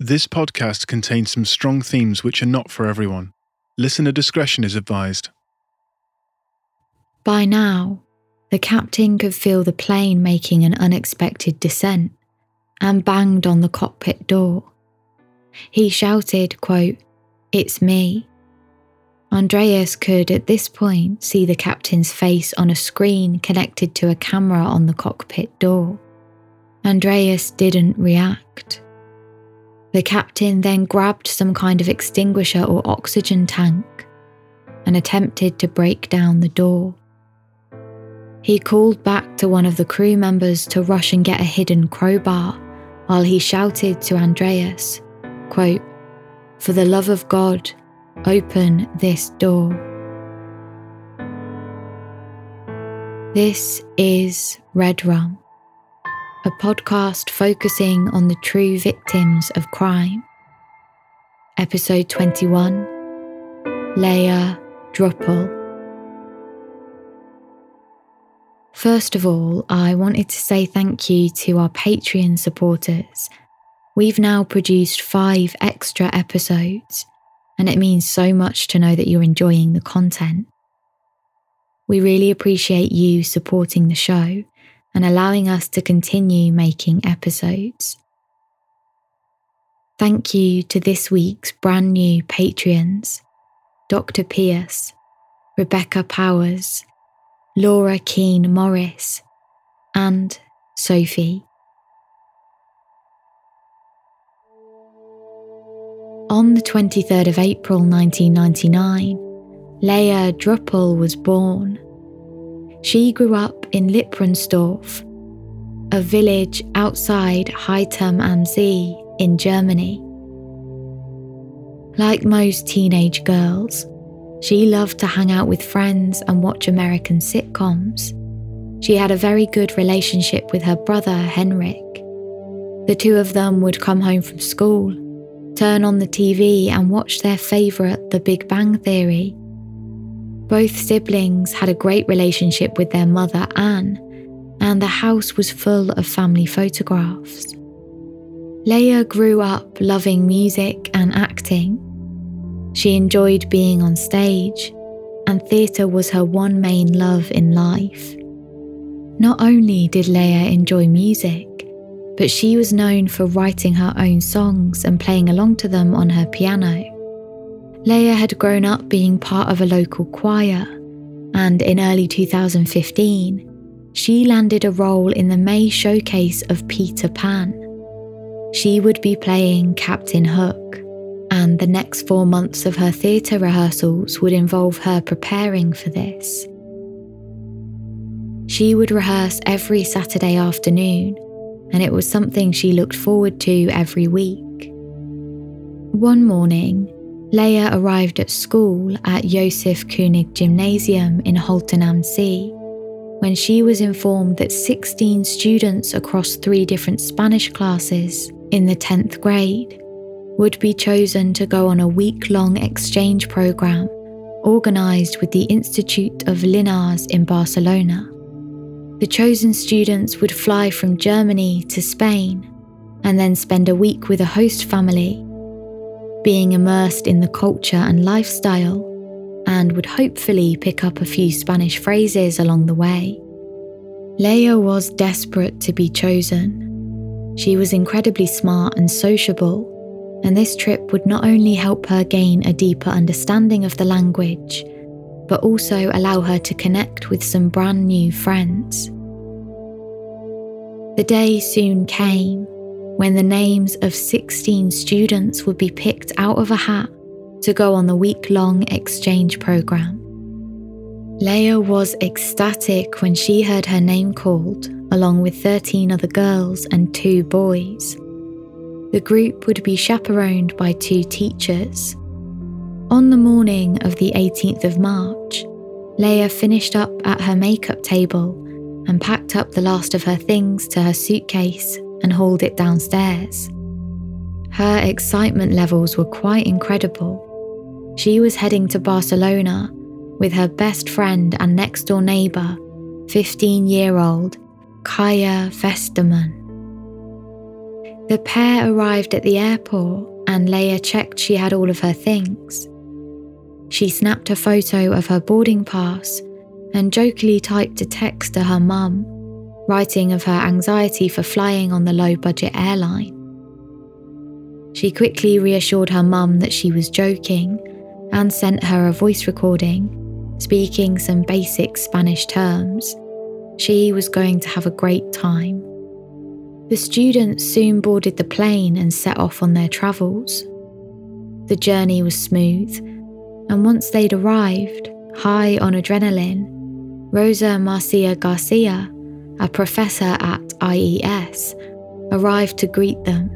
This podcast contains some strong themes which are not for everyone. Listener discretion is advised. By now, the captain could feel the plane making an unexpected descent and banged on the cockpit door. He shouted, quote, It's me. Andreas could at this point see the captain's face on a screen connected to a camera on the cockpit door. Andreas didn't react. The captain then grabbed some kind of extinguisher or oxygen tank and attempted to break down the door. He called back to one of the crew members to rush and get a hidden crowbar while he shouted to Andreas, quote, For the love of God, open this door. This is Red Rum a podcast focusing on the true victims of crime. Episode 21 Lea Drüppel. First of all, I wanted to say thank you to our Patreon supporters. We've now produced five extra episodes, and it means so much to know that you're enjoying the content. We really appreciate you supporting the show and allowing us to continue making episodes. Thank you to this week's brand new Patreons Dr. Pierce, Rebecca Powers, Laura Keane Morris, and Sophie. On the 23rd of April 1999, Lea Drüppel was born. She grew up in Lippramsdorf, a village outside Haltern am See in Germany. Like most teenage girls, she loved to hang out with friends and watch American sitcoms. She had a very good relationship with her brother, Henrik. The two of them would come home from school, turn on the TV, and watch their favourite, The Big Bang Theory, both siblings had a great relationship with their mother, Anne, and the house was full of family photographs. Lea grew up loving music and acting. She enjoyed being on stage, and theatre was her one main love in life. Not only did Lea enjoy music, but she was known for writing her own songs and playing along to them on her piano. Lea had grown up being part of a local choir, and in early 2015, she landed a role in the May showcase of Peter Pan. She would be playing Captain Hook, and the next four months of her theatre rehearsals would involve her preparing for this. She would rehearse every Saturday afternoon, and it was something she looked forward to every week. One morning, Lea arrived at school at Josef Koenig Gymnasium in Haltern am See when she was informed that 16 students across three different Spanish classes in the 10th grade would be chosen to go on a week long exchange program organised with the Institute of Linares in Barcelona. The chosen students would fly from Germany to Spain and then spend a week with a host family being immersed in the culture and lifestyle, and would hopefully pick up a few Spanish phrases along the way. Lea was desperate to be chosen. She was incredibly smart and sociable, and this trip would not only help her gain a deeper understanding of the language, but also allow her to connect with some brand new friends. The day soon came, when the names of 16 students would be picked out of a hat to go on the week long exchange program. Lea was ecstatic when she heard her name called, along with 13 other girls and two boys. The group would be chaperoned by two teachers. On the morning of the 18th of March, Lea finished up at her makeup table and packed up the last of her things to her suitcase and hauled it downstairs. Her excitement levels were quite incredible. She was heading to Barcelona with her best friend and next door neighbour, 15 year old Kaya Westermann. The pair arrived at the airport and Lea checked she had all of her things. She snapped a photo of her boarding pass and jokingly typed a text to her mum, writing of her anxiety for flying on the low budget airline. She quickly reassured her mum that she was joking and sent her a voice recording, speaking some basic Spanish terms. She was going to have a great time. The students soon boarded the plane and set off on their travels. The journey was smooth, and once they'd arrived, high on adrenaline, Rosa Marcia Garcia, a professor at IES, arrived to greet them.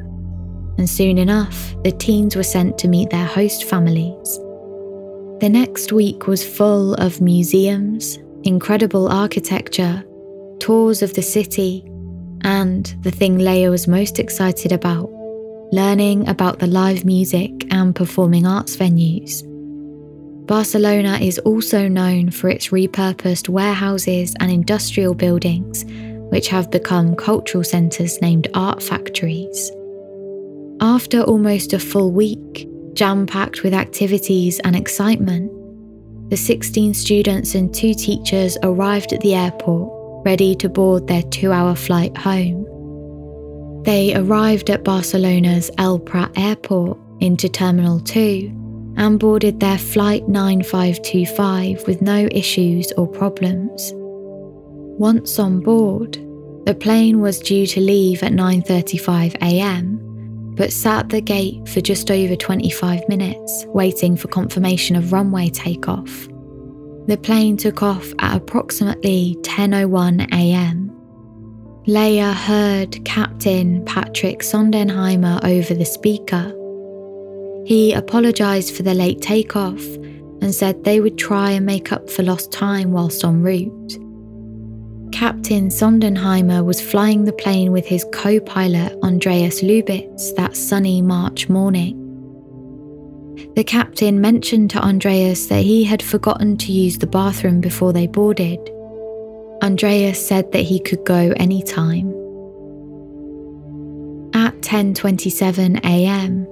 And soon enough, the teens were sent to meet their host families. The next week was full of museums, incredible architecture, tours of the city, and the thing Lea was most excited about learning about the live music and performing arts venues. Barcelona is also known for its repurposed warehouses and industrial buildings, which have become cultural centres named art factories. After almost a full week, jam packed with activities and excitement, the 16 students and two teachers arrived at the airport ready to board their two hour flight home. They arrived at Barcelona's El Prat airport into Terminal 2 and boarded their Flight 9525 with no issues or problems. Once on board, the plane was due to leave at 9:35 a.m., but sat at the gate for just over 25 minutes waiting for confirmation of runway takeoff. The plane took off at approximately 10:01 a.m. Lea heard Captain Patrick Sondenheimer over the speaker. He apologized for the late takeoff and said they would try and make up for lost time whilst en route. Captain Sondenheimer was flying the plane with his co pilot Andreas Lubitz that sunny March morning. The captain mentioned to Andreas that he had forgotten to use the bathroom before they boarded. Andreas said that he could go anytime. At 10:27 a.m.,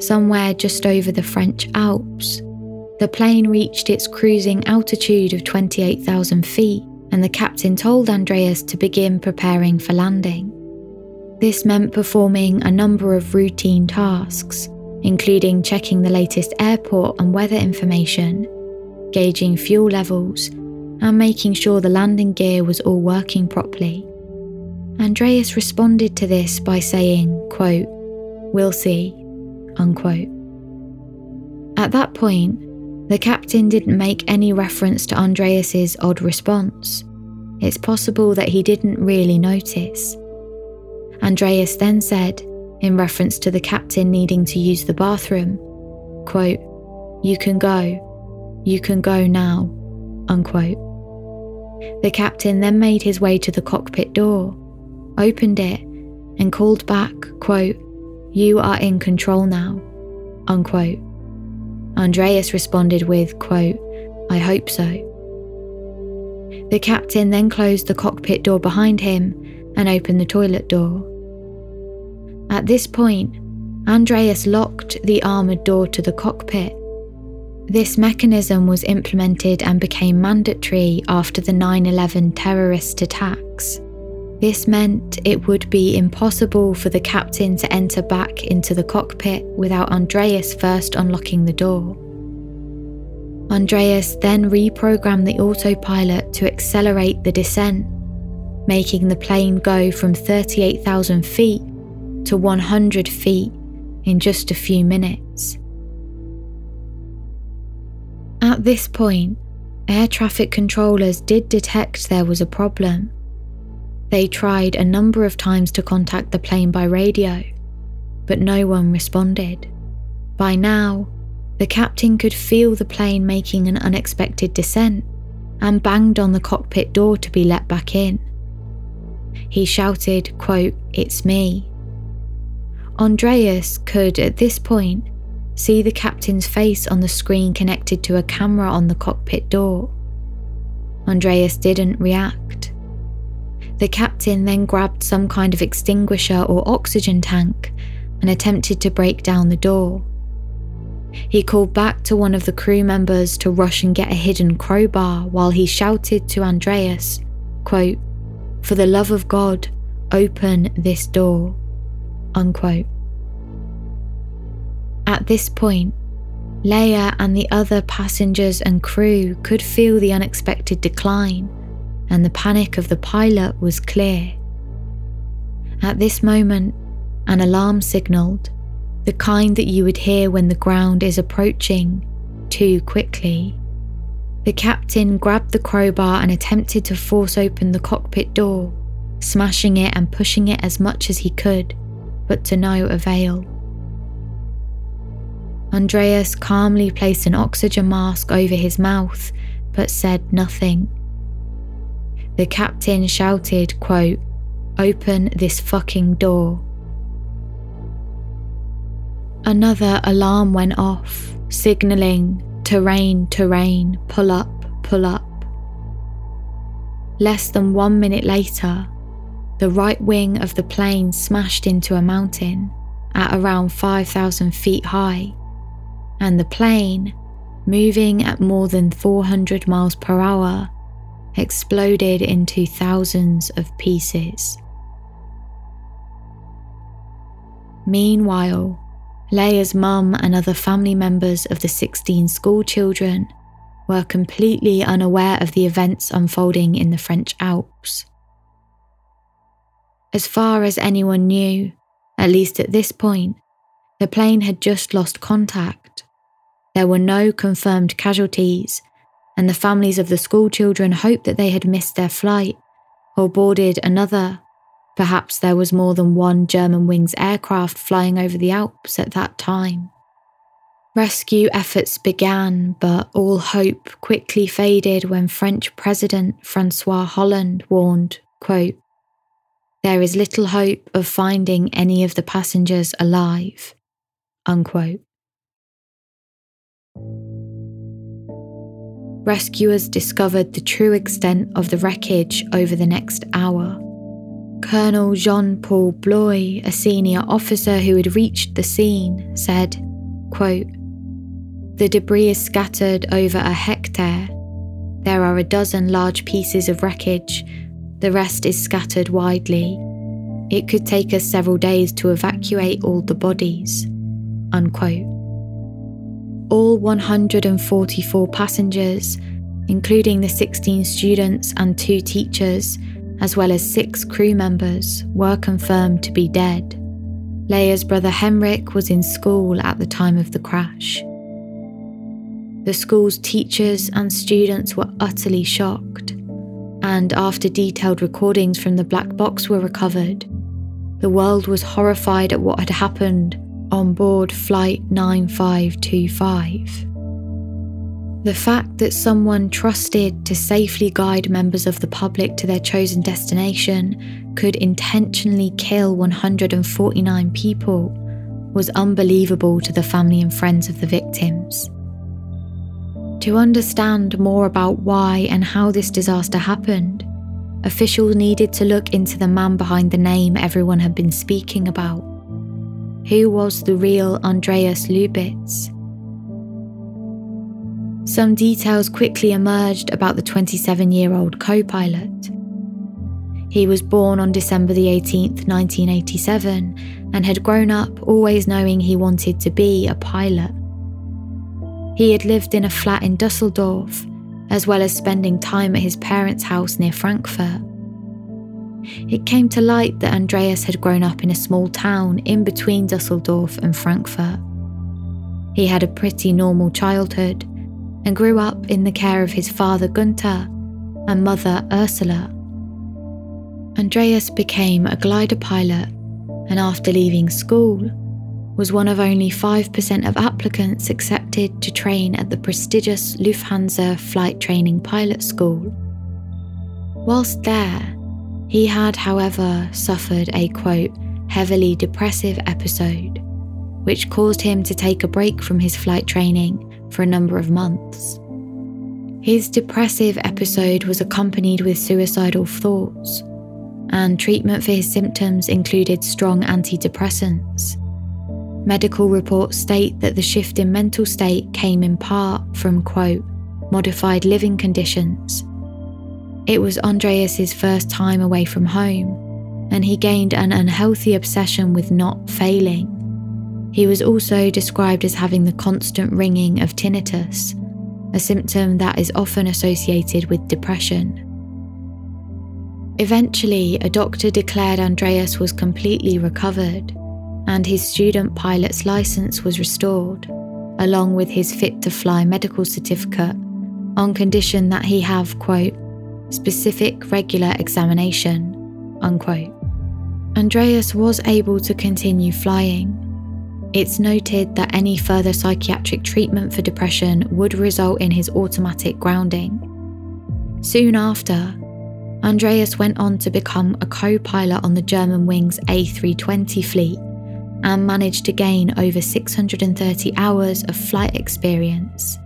somewhere just over the French Alps, the plane reached its cruising altitude of 28,000 feet, and the captain told Andreas to begin preparing for landing. This meant performing a number of routine tasks, including checking the latest airport and weather information, gauging fuel levels, and making sure the landing gear was all working properly. Andreas responded to this by saying, quote, We'll see, unquote. At that point, the captain didn't make any reference to Andreas's odd response. It's possible that he didn't really notice. Andreas then said, in reference to the captain needing to use the bathroom. Quote, You can go. You can go now. Unquote. The captain then made his way to the cockpit door, opened it, and called back, quote, You are in control now. Unquote. Andreas responded with, quote, I hope so. The captain then closed the cockpit door behind him and opened the toilet door. At this point, Andreas locked the armoured door to the cockpit. This mechanism was implemented and became mandatory after the 9 11 terrorist attacks. This meant it would be impossible for the captain to enter back into the cockpit without Andreas first unlocking the door. Andreas then reprogrammed the autopilot to accelerate the descent, making the plane go from 38,000 feet to 100 feet in just a few minutes. At this point, air traffic controllers did detect there was a problem. They tried a number of times to contact the plane by radio, but no one responded. By now, the captain could feel the plane making an unexpected descent and banged on the cockpit door to be let back in. He shouted, quote, It's me, Andreas could, at this point, see the captain's face on the screen connected to a camera on the cockpit door. Andreas didn't react. The captain then grabbed some kind of extinguisher or oxygen tank and attempted to break down the door. He called back to one of the crew members to rush and get a hidden crowbar while he shouted to Andreas, quote, For the love of God, open this door. Unquote. At this point, Lea and the other passengers and crew could feel the unexpected decline, and the panic of the pilot was clear. At this moment, an alarm signalled, the kind that you would hear when the ground is approaching too quickly. The captain grabbed the crowbar and attempted to force open the cockpit door, smashing it and pushing it as much as he could, but to no avail. Andreas calmly placed an oxygen mask over his mouth, but said nothing. The captain shouted, quote, Open this fucking door. Another alarm went off, signalling terrain, terrain, pull up, pull up. Less than one minute later, the right wing of the plane smashed into a mountain at around 5,000 feet high, and the plane, moving at more than 400 miles per hour, exploded into thousands of pieces. Meanwhile, Lea's mum and other family members of the 16 school children were completely unaware of the events unfolding in the French Alps. As far as anyone knew, at least at this point, the plane had just lost contact. There were no confirmed casualties, and the families of the schoolchildren hoped that they had missed their flight or boarded another. Perhaps there was more than one Germanwings aircraft flying over the Alps at that time. Rescue efforts began, but all hope quickly faded when French President Francois Hollande warned, quote, There is little hope of finding any of the passengers alive. Unquote. Rescuers discovered the true extent of the wreckage over the next hour. Colonel Jean Paul Bloy, a senior officer who had reached the scene, said, quote, The debris is scattered over a hectare. There are a dozen large pieces of wreckage. The rest is scattered widely. It could take us several days to evacuate all the bodies. Unquote all 144 passengers, including the 16 students and two teachers, as well as six crew members, were confirmed to be dead. Lea's brother Henrik was in school at the time of the crash. The school's teachers and students were utterly shocked, and after detailed recordings from the black box were recovered, the world was horrified at what had happened on board Flight 9525. The fact that someone trusted to safely guide members of the public to their chosen destination could intentionally kill 149 people was unbelievable to the family and friends of the victims. To understand more about why and how this disaster happened, officials needed to look into the man behind the name everyone had been speaking about who was the real Andreas Lubitz? Some details quickly emerged about the 27 year old co pilot. He was born on December the 18th, 1987, and had grown up always knowing he wanted to be a pilot. He had lived in a flat in Dusseldorf, as well as spending time at his parents' house near Frankfurt. It came to light that Andreas had grown up in a small town in between Dusseldorf and Frankfurt. He had a pretty normal childhood and grew up in the care of his father Gunther and mother Ursula. Andreas became a glider pilot and after leaving school was one of only 5% of applicants accepted to train at the prestigious Lufthansa Flight Training Pilot School. Whilst there, he had, however, suffered a quote, heavily depressive episode, which caused him to take a break from his flight training for a number of months. His depressive episode was accompanied with suicidal thoughts, and treatment for his symptoms included strong antidepressants. Medical reports state that the shift in mental state came in part from, quote, modified living conditions. It was Andreas's first time away from home, and he gained an unhealthy obsession with not failing. He was also described as having the constant ringing of tinnitus, a symptom that is often associated with depression. Eventually, a doctor declared Andreas was completely recovered, and his student pilot's license was restored, along with his fit to fly medical certificate, on condition that he have, quote, specific regular examination, unquote. Andreas was able to continue flying. It's noted that any further psychiatric treatment for depression would result in his automatic grounding. Soon after, Andreas went on to become a co pilot on the Germanwings A320 fleet and managed to gain over 630 hours of flight experience.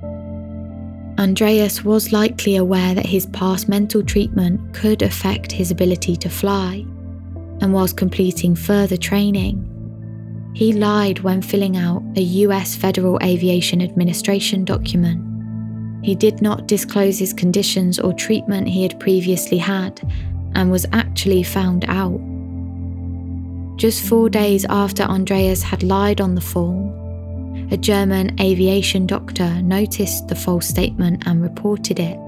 Andreas was likely aware that his past mental treatment could affect his ability to fly, and whilst completing further training, he lied when filling out a US Federal Aviation Administration document he did not disclose his conditions or treatment he had previously had and was actually found out. Just four days after Andreas had lied on the form, a German aviation doctor noticed the false statement and reported it.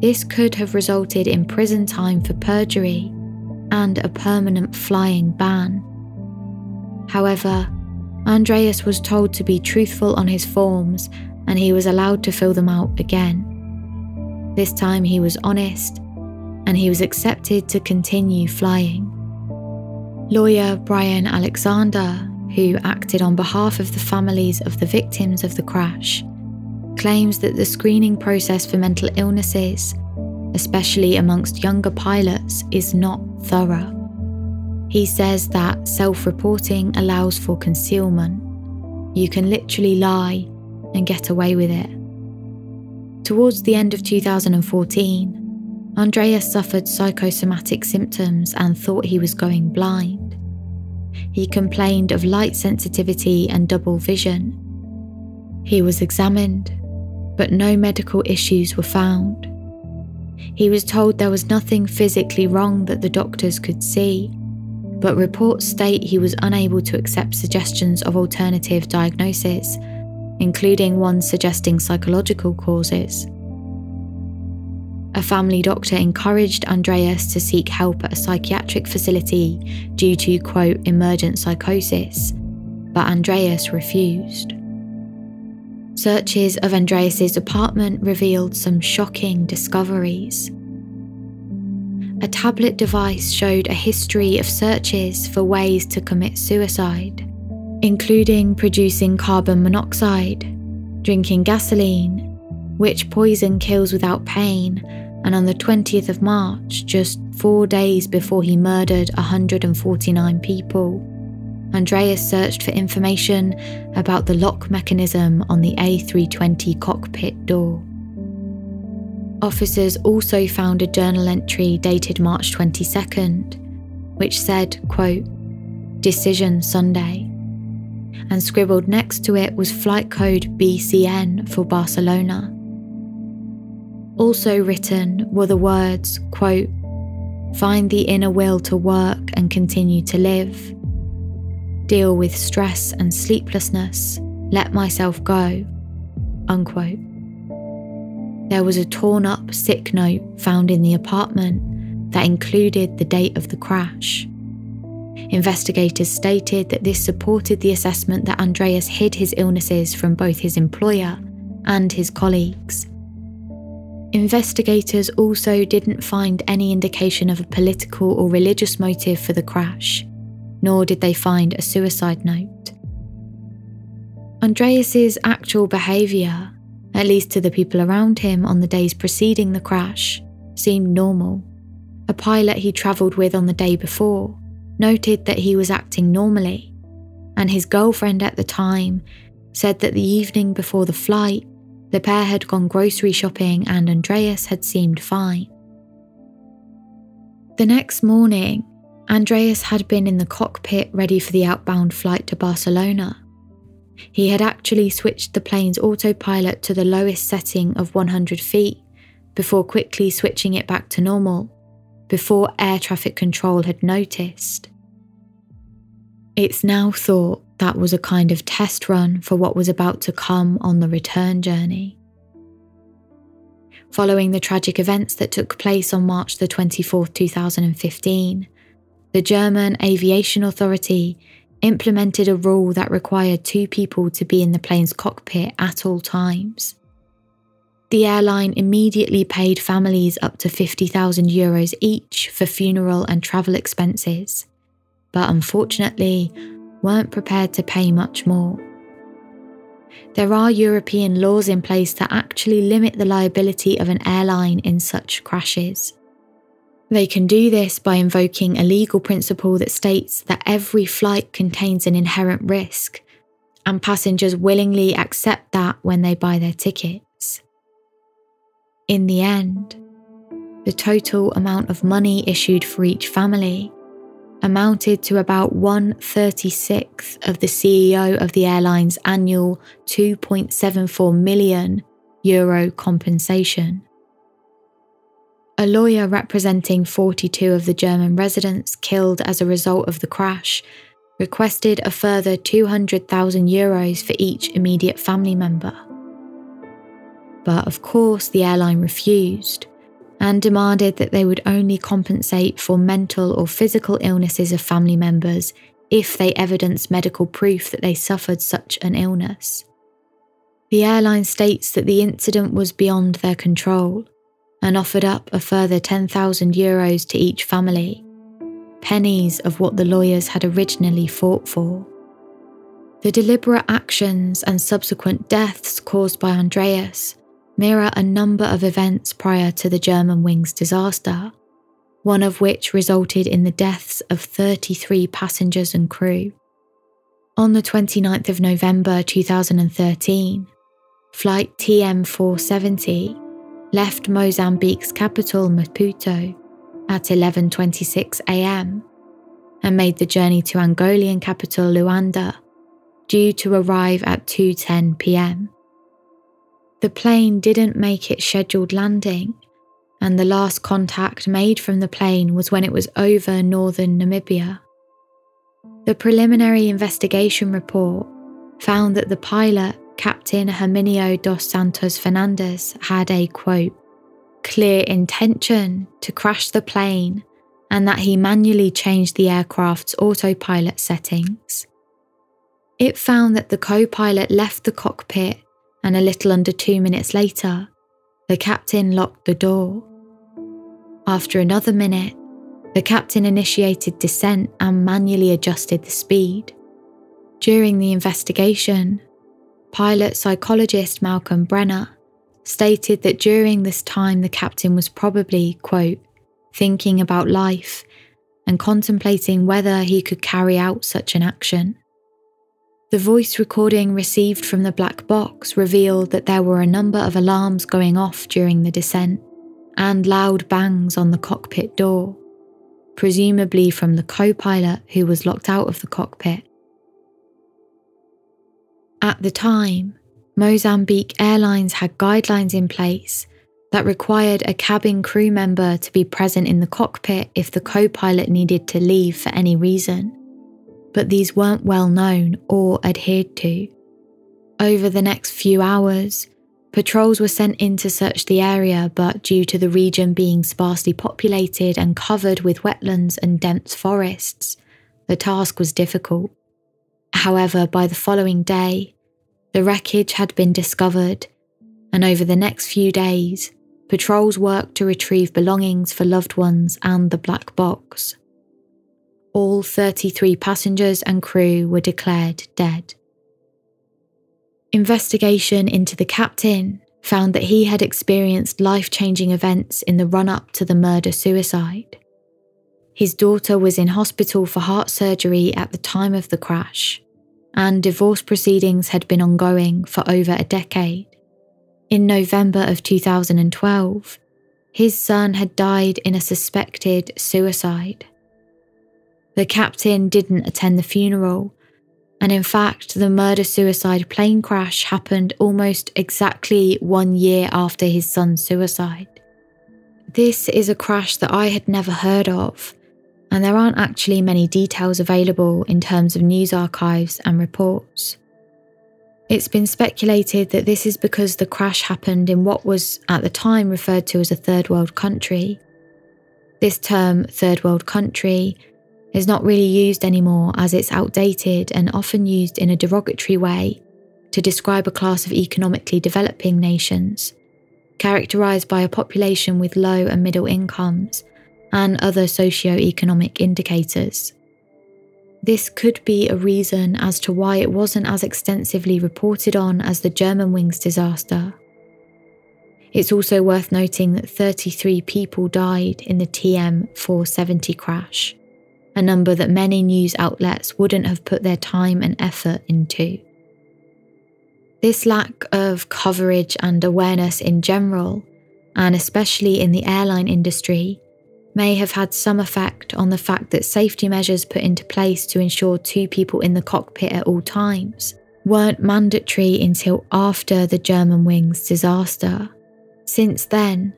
This could have resulted in prison time for perjury and a permanent flying ban. However, Andreas was told to be truthful on his forms and he was allowed to fill them out again. This time he was honest and he was accepted to continue flying. Lawyer Brian Alexander, who acted on behalf of the families of the victims of the crash, claims that the screening process for mental illnesses, especially amongst younger pilots, is not thorough. He says that self reporting allows for concealment. You can literally lie and get away with it. Towards the end of 2014, Andreas suffered psychosomatic symptoms and thought he was going blind. He complained of light sensitivity and double vision. He was examined, but no medical issues were found. He was told there was nothing physically wrong that the doctors could see, but reports state he was unable to accept suggestions of alternative diagnosis including one suggesting psychological causes. A family doctor encouraged Andreas to seek help at a psychiatric facility due to, quote, emergent psychosis, but Andreas refused. Searches of Andreas's apartment revealed some shocking discoveries. A tablet device showed a history of searches for ways to commit suicide including producing carbon monoxide, drinking gasoline, which poison kills without pain, and on the 20th of March, just four days before he murdered 149 people, Andreas searched for information about the lock mechanism on the A320 cockpit door. Officers also found a journal entry dated March 22nd, which said, quote, Decision Sunday and scribbled next to it was flight code BCN for Barcelona. Also written were the words, quote, find the inner will to work and continue to live, deal with stress and sleeplessness, let myself go, unquote. There was a torn up sick note found in the apartment that included the date of the crash. Investigators stated that this supported the assessment that Andreas hid his illnesses from both his employer and his colleagues. Investigators also didn't find any indication of a political or religious motive for the crash, nor did they find a suicide note. Andreas's actual behavior, at least to the people around him on the days preceding the crash, seemed normal. A pilot he travelled with on the day before noted that he was acting normally, and his girlfriend at the time said that the evening before the flight, the pair had gone grocery shopping and Andreas had seemed fine. The next morning, Andreas had been in the cockpit ready for the outbound flight to Barcelona. He had actually switched the plane's autopilot to the lowest setting of 100 feet before quickly switching it back to normal, before air traffic control had noticed. It's now thought that was a kind of test run for what was about to come on the return journey. Following the tragic events that took place on March the 24th, 2015, the German Aviation Authority implemented a rule that required two people to be in the plane's cockpit at all times. The airline immediately paid families up to 50,000 euros each for funeral and travel expenses, but unfortunately weren't prepared to pay much more. There are European laws in place that actually limit the liability of an airline in such crashes. They can do this by invoking a legal principle that states that every flight contains an inherent risk, and passengers willingly accept that when they buy their tickets. In the end, the total amount of money issued for each family amounted to about 136th of the CEO of the airline's annual 2.74 million euro compensation. A lawyer representing 42 of the German residents killed as a result of the crash requested a further 200,000 euros for each immediate family member. But of course, the airline refused and demanded that they would only compensate for mental or physical illnesses of family members if they evidenced medical proof that they suffered such an illness. The airline states that the incident was beyond their control and offered up a further 10,000 euros to each family, pennies of what the lawyers had originally fought for. The deliberate actions and subsequent deaths caused by Andreas mirror a number of events prior to the Germanwings disaster, one of which resulted in the deaths of 33 passengers and crew. On the 29th of November 2013, Flight TM470 left Mozambique's capital Maputo at 11:26 a.m. and made the journey to Angolan capital Luanda due to arrive at 2:10 p.m. The plane didn't make its scheduled landing, and the last contact made from the plane was when it was over northern Namibia. The preliminary investigation report found that the pilot Captain Herminio dos Santos Fernandes had a quote, clear intention to crash the plane and that he manually changed the aircraft's autopilot settings. It found that the co pilot left the cockpit and a little under two minutes later, the captain locked the door. After another minute, the captain initiated descent and manually adjusted the speed. During the investigation, Pilot psychologist Malcolm Brenner stated that during this time the captain was probably, quote, thinking about life and contemplating whether he could carry out such an action. The voice recording received from the black box revealed that there were a number of alarms going off during the descent and loud bangs on the cockpit door, presumably from the co pilot who was locked out of the cockpit. At the time, Mozambique Airlines had guidelines in place that required a cabin crew member to be present in the cockpit if the co pilot needed to leave for any reason, but these weren't well known or adhered to. Over the next few hours, patrols were sent in to search the area, but due to the region being sparsely populated and covered with wetlands and dense forests, the task was difficult. However, by the following day, the wreckage had been discovered, and over the next few days, patrols worked to retrieve belongings for loved ones and the black box. All 33 passengers and crew were declared dead. Investigation into the captain found that he had experienced life changing events in the run up to the murder suicide. His daughter was in hospital for heart surgery at the time of the crash, and divorce proceedings had been ongoing for over a decade. In November of 2012, his son had died in a suspected suicide. The captain didn't attend the funeral, and in fact, the murder suicide plane crash happened almost exactly one year after his son's suicide. This is a crash that I had never heard of, and there aren't actually many details available in terms of news archives and reports. It's been speculated that this is because the crash happened in what was at the time referred to as a third world country. This term, third world country, is not really used anymore as it's outdated and often used in a derogatory way to describe a class of economically developing nations, characterised by a population with low and middle incomes and other socio-economic indicators. This could be a reason as to why it wasn't as extensively reported on as the Germanwings disaster. It's also worth noting that 33 people died in the TM 470 crash, a number that many news outlets wouldn't have put their time and effort into. This lack of coverage and awareness in general, and especially in the airline industry, may have had some effect on the fact that safety measures put into place to ensure two people in the cockpit at all times weren't mandatory until after the Germanwings disaster. Since then,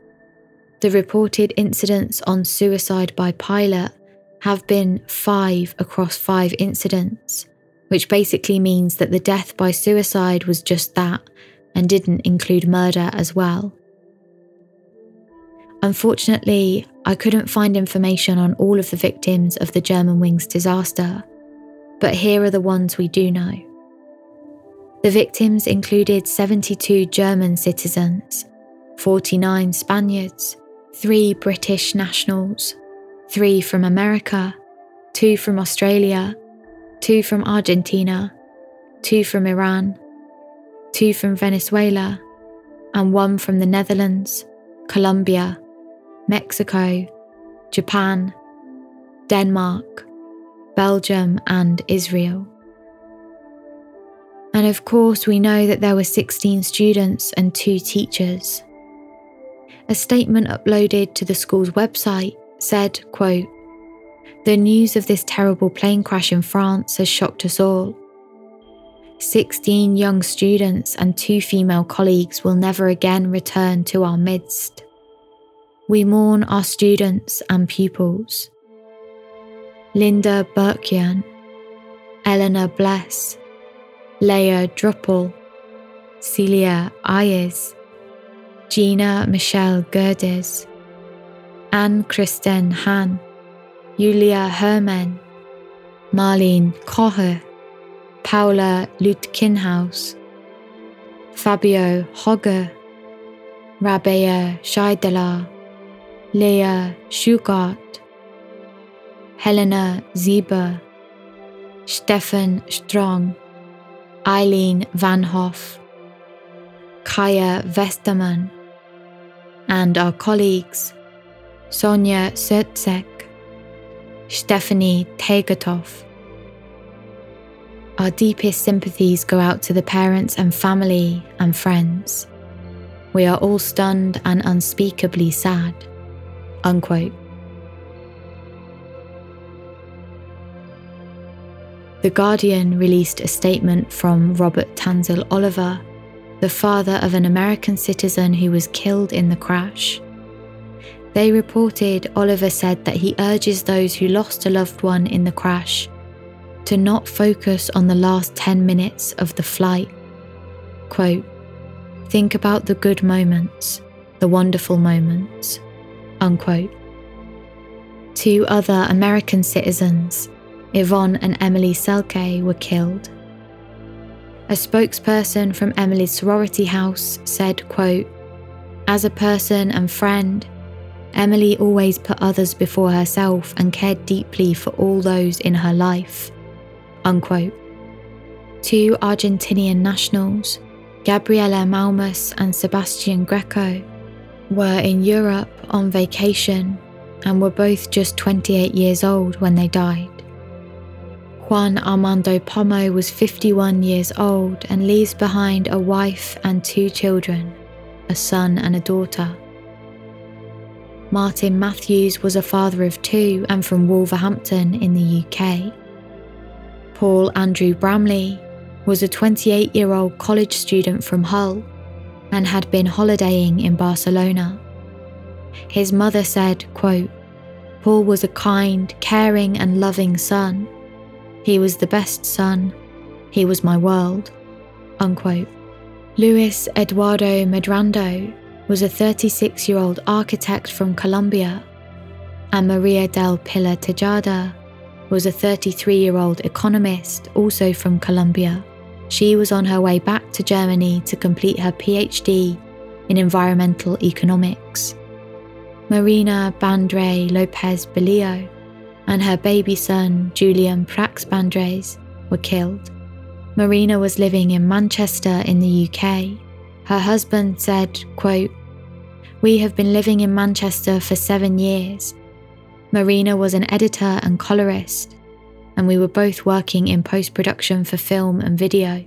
the reported incidents on suicide by pilot have been five across five incidents, which basically means that the death by suicide was just that and didn't include murder as well. Unfortunately, I couldn't find information on all of the victims of the Germanwings disaster, but here are the ones we do know. The victims included 72 German citizens, 49 Spaniards, 3 British nationals, 3 from America, 2 from Australia, 2 from Argentina, 2 from Iran, 2 from Venezuela, and 1 from the Netherlands, Colombia, Mexico, Japan, Denmark, Belgium, and Israel. And of course, we know that there were 16 students and two teachers. A statement uploaded to the school's website said, quote, The news of this terrible plane crash in France has shocked us all. 16 young students and two female colleagues will never again return to our midst. We mourn our students and pupils. Linda Burkian, Eleanor Bless, Lea Drüppel, Celia Ayes, Gina Michelle Gerdes, Anne Kristen Hahn, Julia Hermann, Marlene Kocher, Paula Lutkinhaus, Fabio Hogger, Rabea Scheidler, Leah Schugart, Helena Zieber, Stefan Strong, Eileen Van Hoff, Kaya Westermann, and our colleagues Sonia Cercek, Stephanie Tegethoff. Our deepest sympathies go out to the parents and family and friends. We are all stunned and unspeakably sad. Unquote. The Guardian released a statement from Robert Tanzil Oliver, the father of an American citizen who was killed in the crash. They reported Oliver said that he urges those who lost a loved one in the crash to not focus on the last 10 minutes of the flight. Quote, Think about the good moments, the wonderful moments, Unquote. Two other American citizens, Yvonne and Emily Selke, were killed. A spokesperson from Emily's sorority house said, quote, As a person and friend, Emily always put others before herself and cared deeply for all those in her life. Unquote. Two Argentinian nationals, Gabriela Malmus and Sebastian Greco, were in Europe on vacation and were both just 28 years old when they died. Juan Armando Pomo was 51 years old and leaves behind a wife and two children, a son and a daughter. Martin Matthews was a father of two and from Wolverhampton in the UK. Paul Andrew Bramley was a 28 year old college student from Hull and had been holidaying in Barcelona. His mother said, quote, Paul was a kind, caring, and loving son. He was the best son. He was my world. Unquote. Luis Eduardo Medrano was a 36 year old architect from Colombia, and Maria del Pilar Tejada was a 33 year old economist, also from Colombia. She was on her way back to Germany to complete her PhD in environmental economics. Marina Bandre Lopez Belillo and her baby son, Julian Prax Bandres, were killed. Marina was living in Manchester in the UK. Her husband said, quote, We have been living in Manchester for seven years. Marina was an editor and colorist, and we were both working in post production for film and video.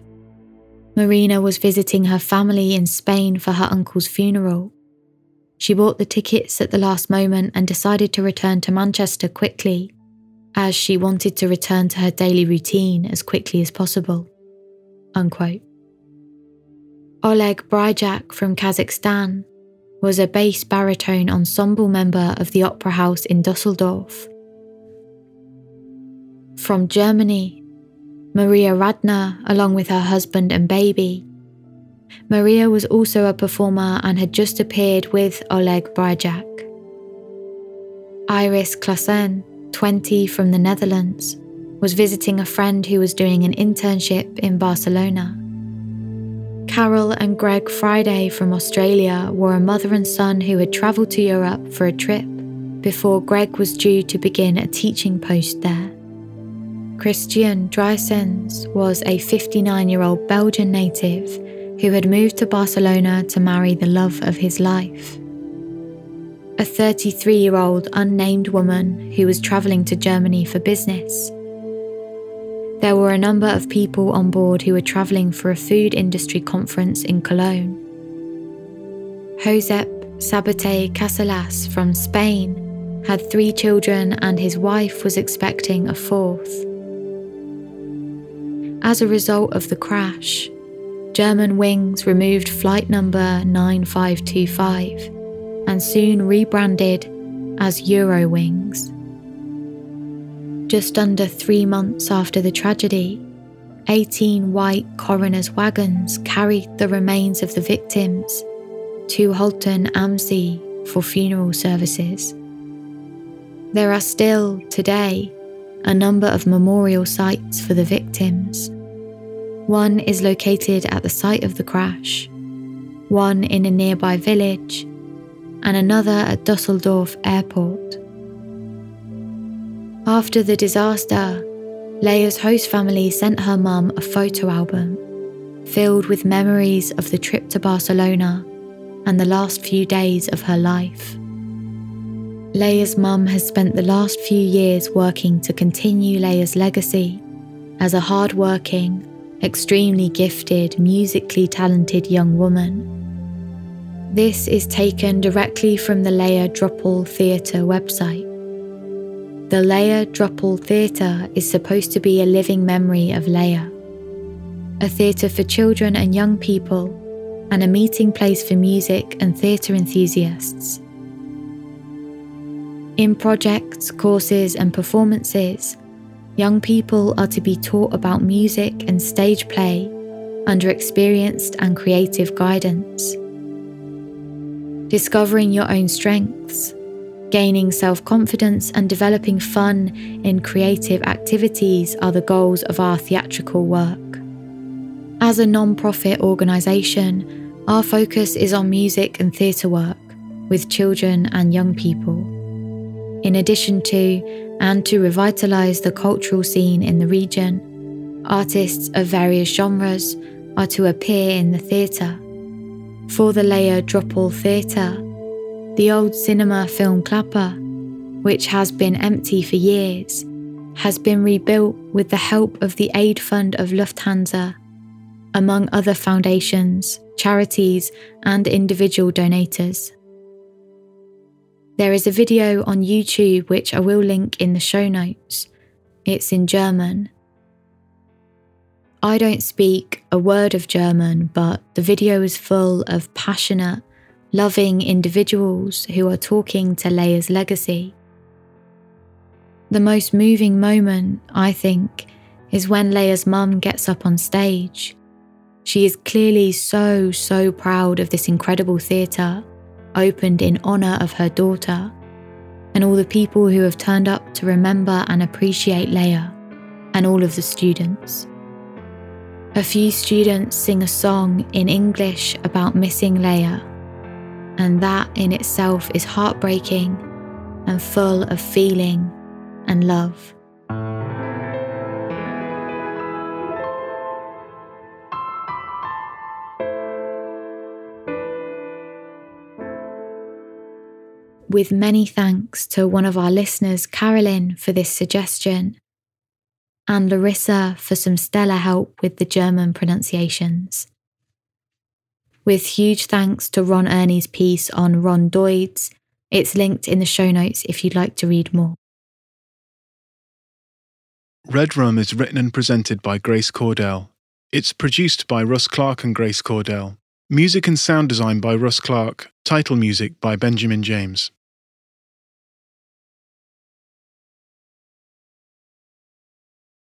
Marina was visiting her family in Spain for her uncle's funeral. She bought the tickets at the last moment and decided to return to Manchester quickly, as she wanted to return to her daily routine as quickly as possible. Unquote. Oleg Bryjak from Kazakhstan was a bass baritone ensemble member of the Opera House in Dusseldorf. From Germany, Maria Radner, along with her husband and baby. Maria was also a performer and had just appeared with Oleg Bryjak. Iris Klassen, 20 from the Netherlands, was visiting a friend who was doing an internship in Barcelona. Carol and Greg Friday from Australia were a mother and son who had travelled to Europe for a trip before Greg was due to begin a teaching post there. Christian Drysens was a 59 year old Belgian native who had moved to Barcelona to marry the love of his life. A 33 year old unnamed woman who was travelling to Germany for business there were a number of people on board who were travelling for a food industry conference in Cologne. Josep Sabate Casalas from Spain had three children and his wife was expecting a fourth. As a result of the crash, Germanwings removed flight number 9525 and soon rebranded as Eurowings. Just under three months after the tragedy, 18 white coroner's wagons carried the remains of the victims to Haltern am See for funeral services. There are still, today, a number of memorial sites for the victims. One is located at the site of the crash, one in a nearby village, and another at Dusseldorf Airport. After the disaster, Lea's host family sent her mum a photo album filled with memories of the trip to Barcelona and the last few days of her life. Lea's mum has spent the last few years working to continue Lea's legacy as a hard-working, extremely gifted, musically talented young woman. This is taken directly from the Lea Drüppel Theatre website. The Lea Drüppel Theatre is supposed to be a living memory of Lea, a theatre for children and young people, and a meeting place for music and theatre enthusiasts. In projects, courses, and performances, young people are to be taught about music and stage play under experienced and creative guidance. Discovering your own strengths Gaining self confidence and developing fun in creative activities are the goals of our theatrical work. As a non profit organisation, our focus is on music and theatre work with children and young people. In addition to, and to revitalise the cultural scene in the region, artists of various genres are to appear in the theatre. For the Lea Drüppel Theatre, the old cinema film Clapper, which has been empty for years, has been rebuilt with the help of the aid fund of Lufthansa, among other foundations, charities, and individual donators. There is a video on YouTube which I will link in the show notes. It's in German. I don't speak a word of German, but the video is full of passionate, loving individuals who are talking to Lea's legacy. The most moving moment, I think, is when Lea's mum gets up on stage. She is clearly so, so proud of this incredible theatre, opened in honour of her daughter, and all the people who have turned up to remember and appreciate Lea, and all of the students. A few students sing a song in English about missing Lea, and that in itself is heartbreaking and full of feeling and love. With many thanks to one of our listeners, Carolyn, for this suggestion, and Larissa for some stellar help with the German pronunciations. With huge thanks to Ron Ernie's piece on rondoids, it's linked in the show notes if you'd like to read more. Red Rum is written and presented by Grace Cordell. It's produced by Russ Clark and Grace Cordell. Music and sound design by Russ Clark. Title music by Benjamin James.